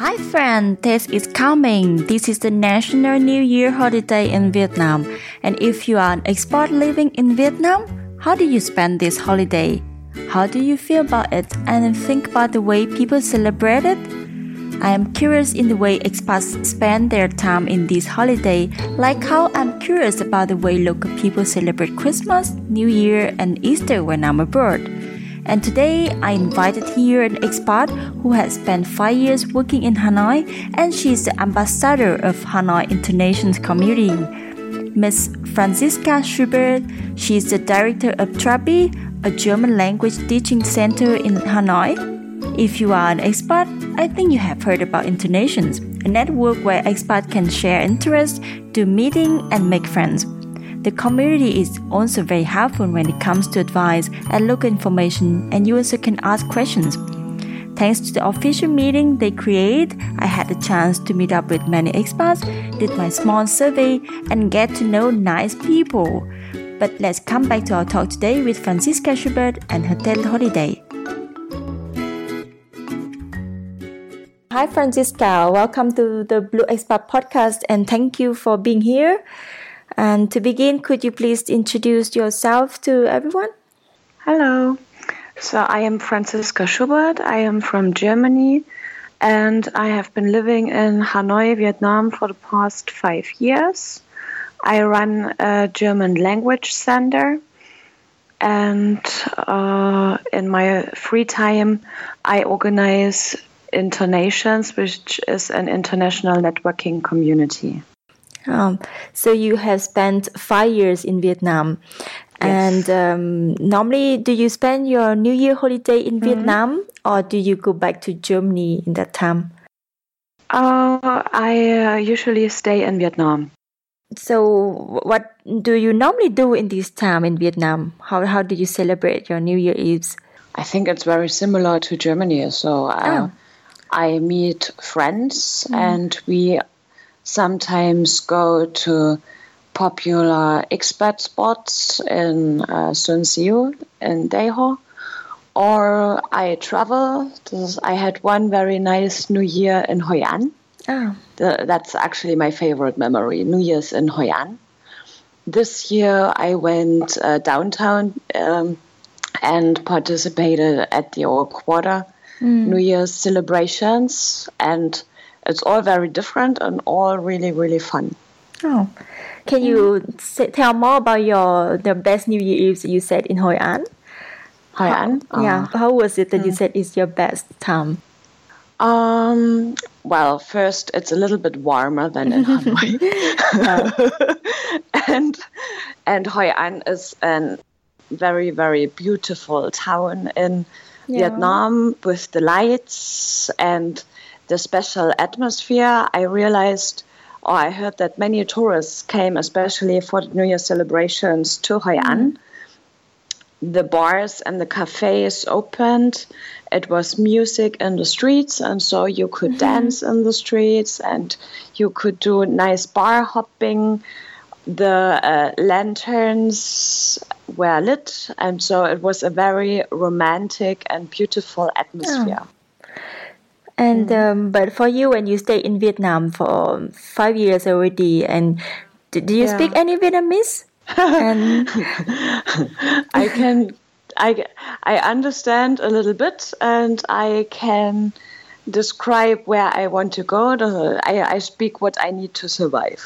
Hi friend, this is coming. This is the National New Year holiday in Vietnam. And if you are an expat living in Vietnam, how do you spend this holiday? How do you feel about it and think about the way people celebrate it? I am curious in the way expats spend their time in this holiday, like how I'm curious about the way local people celebrate Christmas, New Year, and Easter when I'm abroad. And today I invited here an expat who has spent five years working in Hanoi and she is the ambassador of Hanoi Internations Community. Miss Franziska Schubert, she is the director of Trabi, a German language teaching center in Hanoi. If you are an expat, I think you have heard about Internations, a network where expats can share interests, do meeting, and make friends. The community is also very helpful when it comes to advice and local information, and you also can ask questions. Thanks to the official meeting they create, I had the chance to meet up with many expats, did my small survey, and get to know nice people. But let's come back to our talk today with Franziska Schubert and Tet Holiday. Hi, Franziska. Welcome to the Blue Expat podcast, and thank you for being here. And to begin, could you please introduce yourself to everyone? Hello. So I am Franziska Schubert. I am from Germany and I have been living in Hanoi, Vietnam for the past five years. I run a German language center and uh, in my free time, I organize Internations, which is an international networking community. Um, so you have spent five years in Vietnam. Yes. And um, normally, do you spend your New Year holiday in mm-hmm. Vietnam or do you go back to Germany in that time? Uh, I uh, usually stay in Vietnam. So, what do you normally do in this time in Vietnam? How, how do you celebrate your New Year Eve? I think it's very similar to Germany. So, uh, oh. I meet friends mm. and we sometimes go to popular expat spots in uh, Siu in Tay Ho. Or I travel. I had one very nice New Year in Hoi An. Oh. The, that's actually my favorite memory, New Year's in Hoi An. This year I went uh, downtown um, and participated at the old quarter mm. New Year's celebrations and it's all very different and all really really fun. Oh, can you say, tell more about your the best New Year Eve you said in Hoi An? Hoi An, how, yeah. Uh, how was it that mm. you said is your best time? Um. Well, first it's a little bit warmer than in Hanoi, and and Hoi An is a very very beautiful town in yeah. Vietnam with the lights and the special atmosphere, I realized or I heard that many tourists came, especially for the New Year celebrations, to Hoi An. Mm-hmm. The bars and the cafes opened. It was music in the streets, and so you could mm-hmm. dance in the streets and you could do nice bar hopping. The uh, lanterns were lit, and so it was a very romantic and beautiful atmosphere. And mm. um, but for you, when you stay in Vietnam for five years already, and do, do you yeah. speak any Vietnamese? and I can, I I understand a little bit, and I can describe where I want to go. I I speak what I need to survive.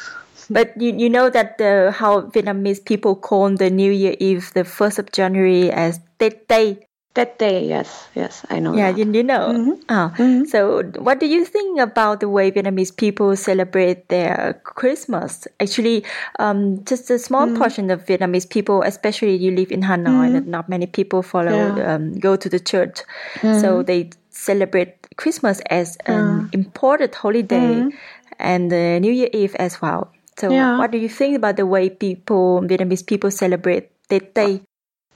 But you, you know that the how Vietnamese people call the New Year Eve, the first of January, as Tết Tây. That day, yes, yes, I know. Yeah, you, you know. Mm-hmm. Oh. Mm-hmm. So, what do you think about the way Vietnamese people celebrate their Christmas? Actually, um, just a small mm-hmm. portion of Vietnamese people, especially you live in Hanoi, mm-hmm. not many people follow yeah. um, go to the church, mm-hmm. so they celebrate Christmas as an important holiday, mm-hmm. and the New Year Eve as well. So, yeah. what do you think about the way people Vietnamese people celebrate Tết Tây?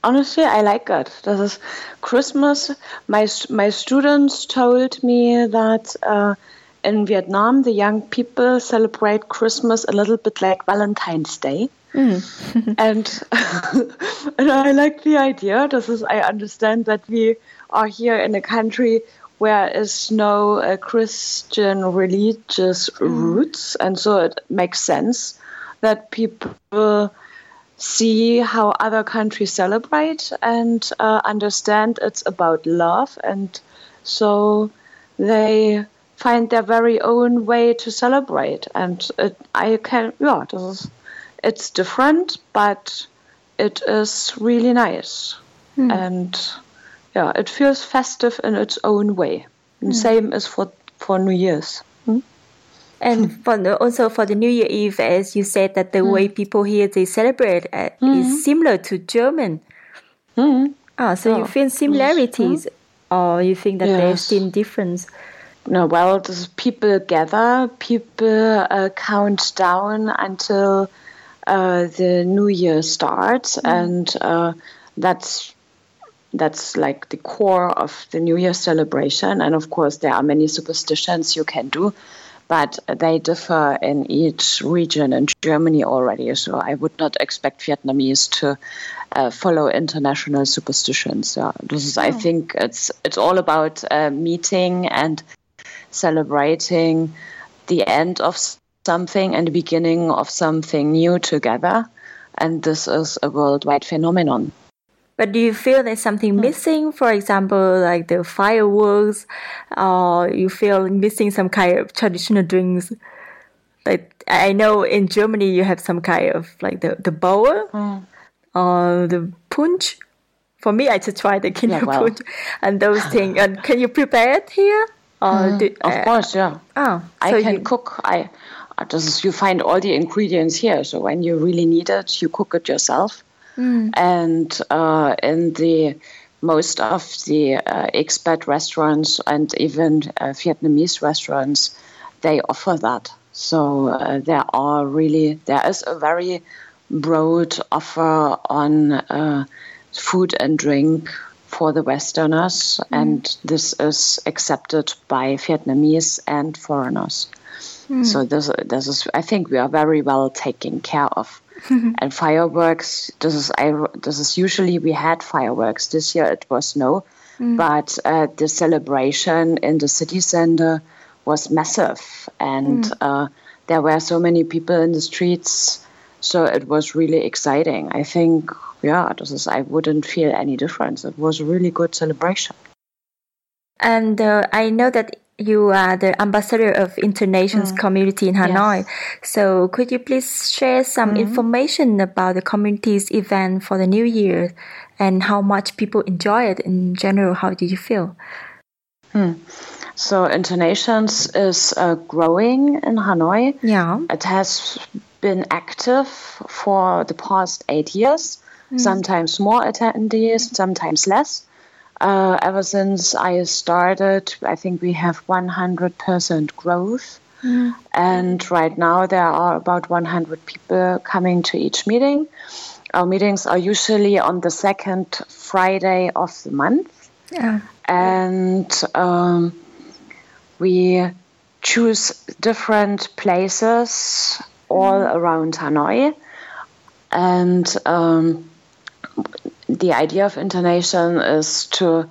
Honestly, I like it. This is Christmas. My my students told me that uh, in Vietnam, the young people celebrate Christmas a little bit like Valentine's Day. Mm. and and I like the idea. This is I understand that we are here in a country where is no uh, Christian religious mm. roots, and so it makes sense that people see how other countries celebrate and uh, understand it's about love, and so they find their very own way to celebrate. And it, I can, yeah, this is, it's different, but it is really nice, mm. and yeah, it feels festive in its own way. Mm. Same as for for New Year's. Hmm? And for the, also for the New Year Eve, as you said, that the mm. way people here they celebrate uh, mm. is hmm. similar to German. Mm. Ah, so oh. you feel similarities, hmm. or you think that yes. there's still difference? No, well, people gather, people uh, count down until uh, the New Year starts, and uh, that's that's like the core of the New Year celebration. And of course, there are many superstitions you can do, but they differ in each region in Germany already. So I would not expect Vietnamese to uh, follow international superstitions. Yeah, this is, oh. I think, it's it's all about uh, meeting and celebrating the end of something and the beginning of something new together. And this is a worldwide phenomenon. But do you feel there's something hmm. missing? For example, like the fireworks, or you feel missing some kind of traditional drinks? Like I know in Germany you have some kind of like the the bowl, mm. or the punch. For me, I just try the kinder yeah, well. punch and those things. And can you prepare it here? Mm, do, of uh, course, yeah. Oh, I so can you, cook. I just you find all the ingredients here. So when you really need it, you cook it yourself. Mm. And uh, in the most of the uh, expat restaurants and even uh, Vietnamese restaurants, they offer that. So uh, there are really there is a very broad offer on uh, food and drink for the Westerners, mm. and this is accepted by Vietnamese and foreigners. Mm. So this this is I think we are very well taken care of. and fireworks. This is I. This is usually we had fireworks. This year it was no, mm. but uh, the celebration in the city center was massive, and mm. uh, there were so many people in the streets. So it was really exciting. I think, yeah, this is. I wouldn't feel any difference. It was a really good celebration. And uh, I know that you are the ambassador of Internations mm. community in Hanoi. Yes. So could you please share some mm. information about the community's event for the new year and how much people enjoy it in general? How did you feel? Hmm. So Internations is uh, growing in Hanoi. Yeah. It has been active for the past eight years. Mm. Sometimes more attendees, sometimes less. Uh, ever since I started, I think we have 100% growth. Mm. And right now, there are about 100 people coming to each meeting. Our meetings are usually on the second Friday of the month. Yeah. And um, we choose different places all mm. around Hanoi. And um, the idea of Internation is to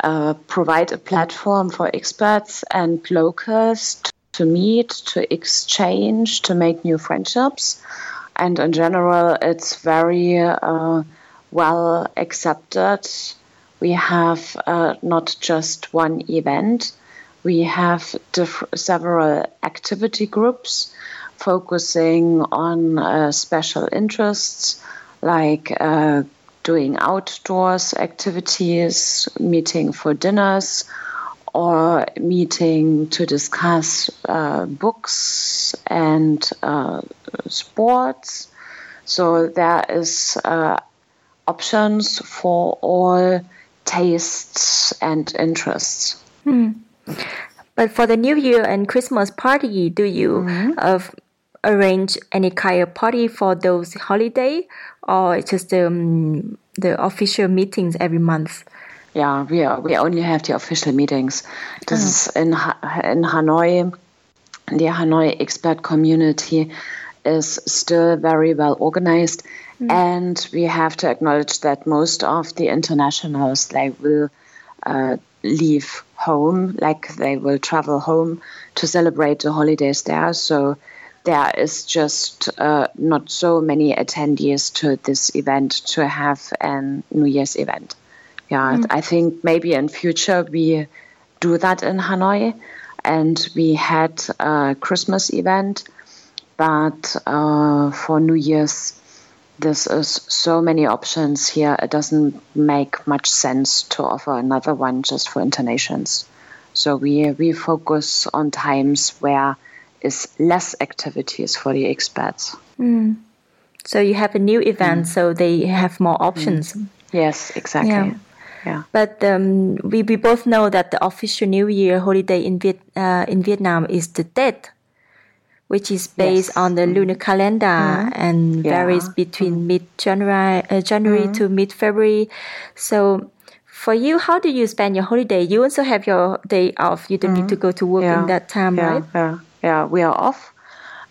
uh, provide a platform for expats and locals to, to meet, to exchange, to make new friendships. And in general, it's very uh, well accepted. We have uh, not just one event, we have diff- several activity groups focusing on uh, special interests like uh, doing outdoors activities, meeting for dinners, or meeting to discuss uh, books and uh, sports. So there is uh, options for all tastes and interests. Hmm. But for the New Year and Christmas party, do you mm-hmm. Arrange any kind of party for those holiday, or just um, the official meetings every month? Yeah, we are, we only have the official meetings. This oh. is in in Hanoi. The Hanoi expat community is still very well organized, mm. and we have to acknowledge that most of the internationals they will uh, leave home, like they will travel home to celebrate the holidays there. So there is just uh, not so many attendees to this event to have a New Year's event. Yeah, mm. I think maybe in future we do that in Hanoi, and we had a Christmas event, but uh, for New Year's this is so many options here. It doesn't make much sense to offer another one just for internations. So we we focus on times where is less activities for the expats. Mm. So you have a new event, mm. so they have more options. Mm. Yes, exactly. Yeah. yeah. But um, we, we both know that the official New Year holiday in Viet, uh, in Vietnam is the Tet, which is based yes. on the mm. lunar calendar mm. and yeah. varies between mm. mid January uh, January to mid February. So for you, how do you spend your holiday? You also have your day off. You don't need to go to work in that time, right? Yeah yeah, we are off.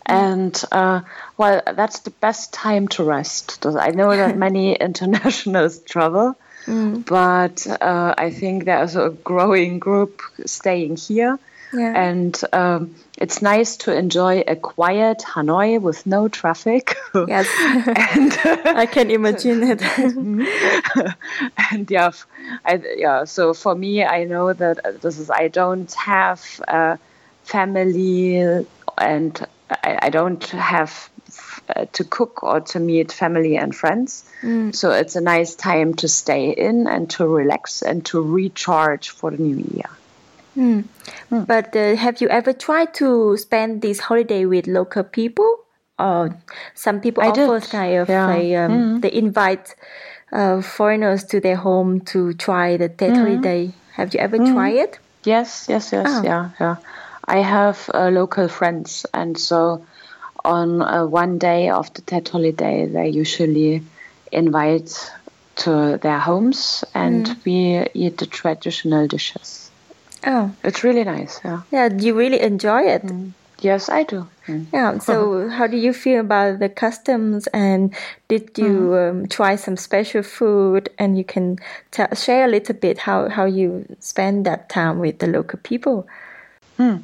And uh, well, that's the best time to rest. I know that many internationals travel, mm. but uh, I think there's a growing group staying here. Yeah. And um, it's nice to enjoy a quiet Hanoi with no traffic. Yes, and, uh, I can imagine it. and yeah, I, yeah. So for me, I know that this is. I don't have. Uh, family and I, I don't have uh, to cook or to meet family and friends. Mm. So it's a nice time to stay in and to relax and to recharge for the new year. Mm. Mm. But uh, have you ever tried to spend this holiday with local people? Or some people I offer did. kind of yeah. a, um, mm. they invite uh, foreigners to their home to try the Tet mm. holiday. Have you ever mm. tried it? Yes, yes, yes, oh. yeah, yeah. I have uh, local friends, and so on uh, one day of the Tet holiday, they usually invite to their homes, and mm. we eat the traditional dishes. Oh, it's really nice. Yeah. Yeah. Do you really enjoy it? Mm. Yes, I do. Mm. Yeah. So, how do you feel about the customs? And did you mm. um, try some special food? And you can share a little bit how how you spend that time with the local people. Hmm.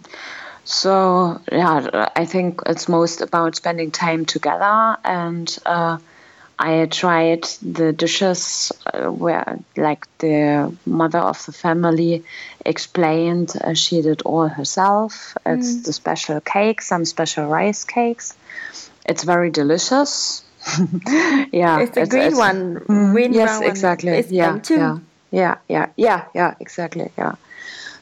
So yeah, I think it's most about spending time together, and uh, I tried the dishes uh, where, like, the mother of the family explained uh, she did all herself. It's mm. the special cake, some special rice cakes. It's very delicious. yeah, it's the it's, green it's, one. Mm, green yes, exactly. Yeah, yeah, yeah, yeah, yeah, yeah, exactly. Yeah.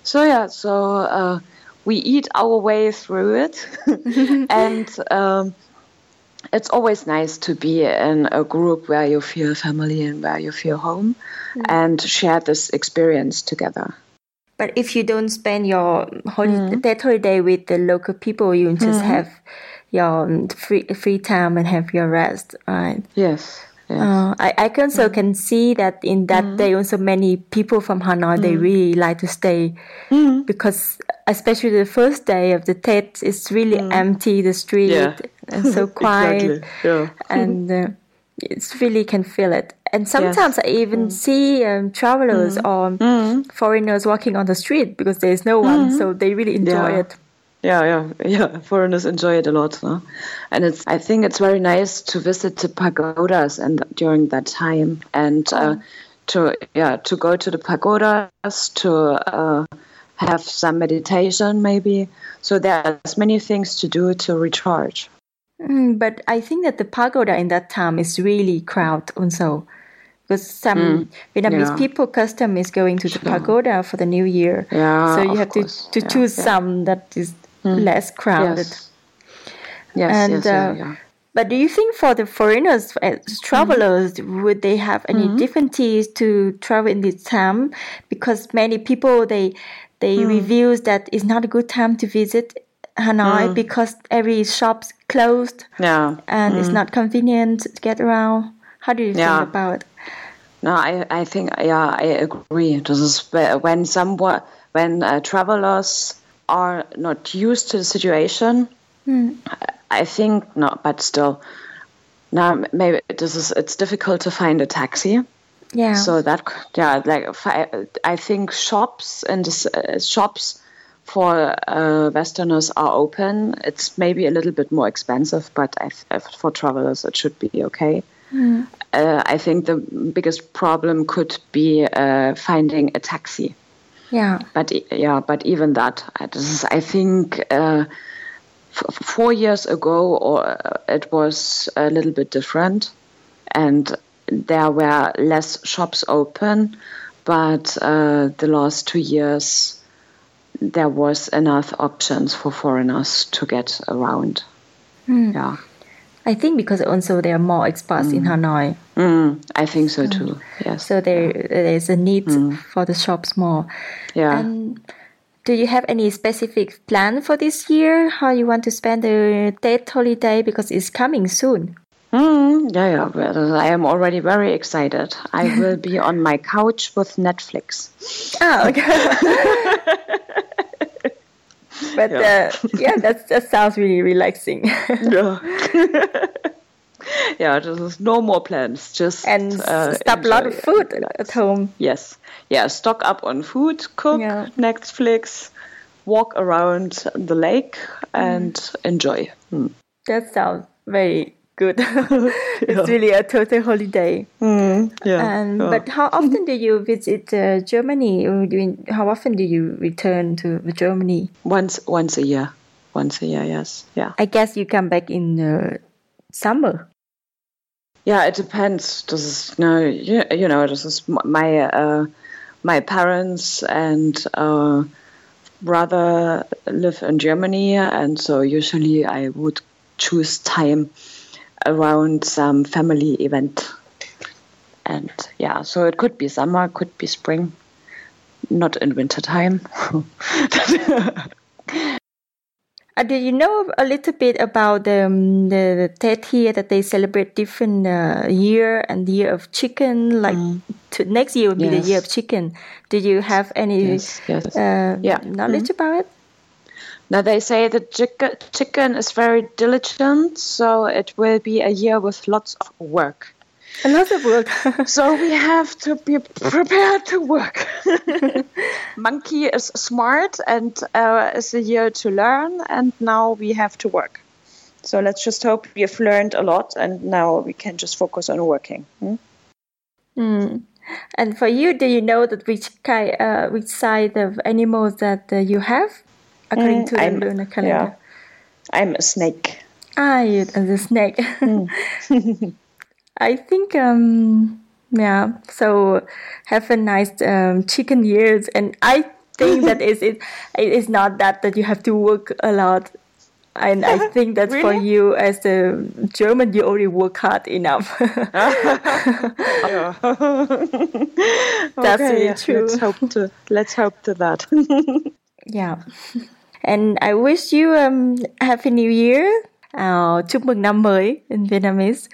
So yeah, so. We eat our way through it. and um, it's always nice to be in a group where you feel family and where you feel home mm. and share this experience together. But if you don't spend your holiday, mm. holiday with the local people, you just mm. have your free free time and have your rest, right? Yes. Uh, I, I also mm. can see that in that mm. day also many people from Hanoi mm. they really like to stay mm. because especially the first day of the Tet it's really mm. empty the street yeah. and so quiet yeah. and uh, it's really can feel it and sometimes yes. I even mm. see um, travelers or foreigners walking on the street because there is no one so they really enjoy yeah. it yeah, yeah, yeah. Foreigners enjoy it a lot, huh? and it's. I think it's very nice to visit the pagodas and during that time, and uh, to yeah, to go to the pagodas to uh, have some meditation, maybe. So there's many things to do to recharge. Mm, but I think that the pagoda in that time is really crowded also because some mm, Vietnamese yeah. people custom is going to the pagoda for the new year. Yeah, so you have course. to, to yeah, choose yeah. some that is mm. less crowded. Yes, yes, and, yes uh, yeah. But do you think for the foreigners, as travelers, mm. would they have any mm. difficulties to travel in this time? Because many people they they mm. reviews that it's not a good time to visit Hanoi mm. because every shop's closed. Yeah, and it's mm. not convenient to get around. How do you yeah. think about? No, I, I think yeah I agree. This is when someone when uh, travelers are not used to the situation. Mm. I think not, but still, now maybe this is it's difficult to find a taxi. Yeah. So that yeah, like I think shops and uh, shops for uh, Westerners are open. It's maybe a little bit more expensive, but I, for travelers it should be okay. Mm. Uh, I think the biggest problem could be uh, finding a taxi. Yeah. But yeah, but even that, I think uh, f- four years ago, or uh, it was a little bit different, and there were less shops open. But uh, the last two years, there was enough options for foreigners to get around. Mm. Yeah. I think because also there are more expats mm. in Hanoi. Mm, I think so too. Yes. So there there is a need mm. for the shops more. Yeah. And do you have any specific plan for this year? How you want to spend the Tet holiday because it's coming soon? Mm, yeah, yeah. Well, I am already very excited. I will be on my couch with Netflix. Oh, okay. but yeah, uh, yeah that's, that sounds really relaxing. yeah. yeah, just no more plans. Just and uh, stop a lot of food at home. Yes, yeah. Stock up on food, cook, yeah. Netflix, walk around the lake, and mm. enjoy. Hmm. That sounds very good. it's really a total holiday. Mm, yeah, and but how often do you visit uh, Germany? How often do you return to Germany? Once, once a year. Once a year, yes. Yeah. I guess you come back in uh, summer. Yeah, it depends. This is no, you, you know, this is my uh, my parents and uh, brother live in Germany, and so usually I would choose time around some family event. And yeah, so it could be summer, could be spring, not in winter time. Uh, do you know a little bit about the, um, the, the Tet here that they celebrate different uh, year and year of chicken? Like mm. to, next year will be the year of chicken. Do you have any yes, yes. Uh, yeah. knowledge mm. about it? Now they say that chicken is very diligent, so it will be a year with lots of work. A lot of work. so we have to be prepared to work. Monkey is smart and uh, is a year to learn, and now we have to work. So let's just hope we have learned a lot, and now we can just focus on working. Hmm? Mm. And for you, do you know that which kind, uh, which side of animals that uh, you have? According mm, to I'm, the lunar calendar? Yeah. I'm a snake. Ah, you are the snake. Mm. I think um yeah. So have a nice um, chicken years, and I think that is it. It is not that that you have to work a lot. And I think that really? for you as a German, you already work hard enough. That's okay, really true. Let's hope to let's hope to that. yeah. And I wish you um happy new year. Uh, chúc mừng năm mới in Vietnamese.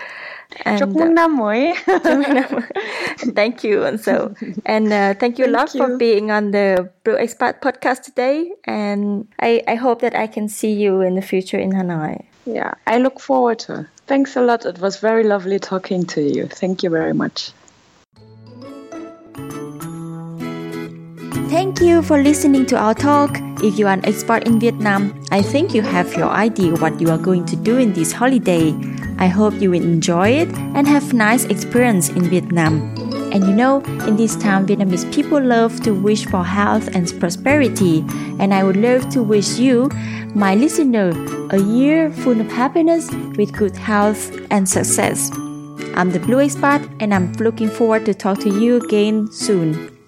And, chúc mừng năm mới. thank you, and so and uh, thank you a lot you. for being on the Blue Expat podcast today. And I I hope that I can see you in the future in Hanoi. Yeah, I look forward to. Thanks a lot. It was very lovely talking to you. Thank you very much. Thank you for listening to our talk. If you are an expert in Vietnam, I think you have your idea what you are going to do in this holiday. I hope you will enjoy it and have nice experience in Vietnam. And you know, in this time, Vietnamese people love to wish for health and prosperity. And I would love to wish you, my listener, a year full of happiness with good health and success. I'm the Blue Expat, and I'm looking forward to talk to you again soon.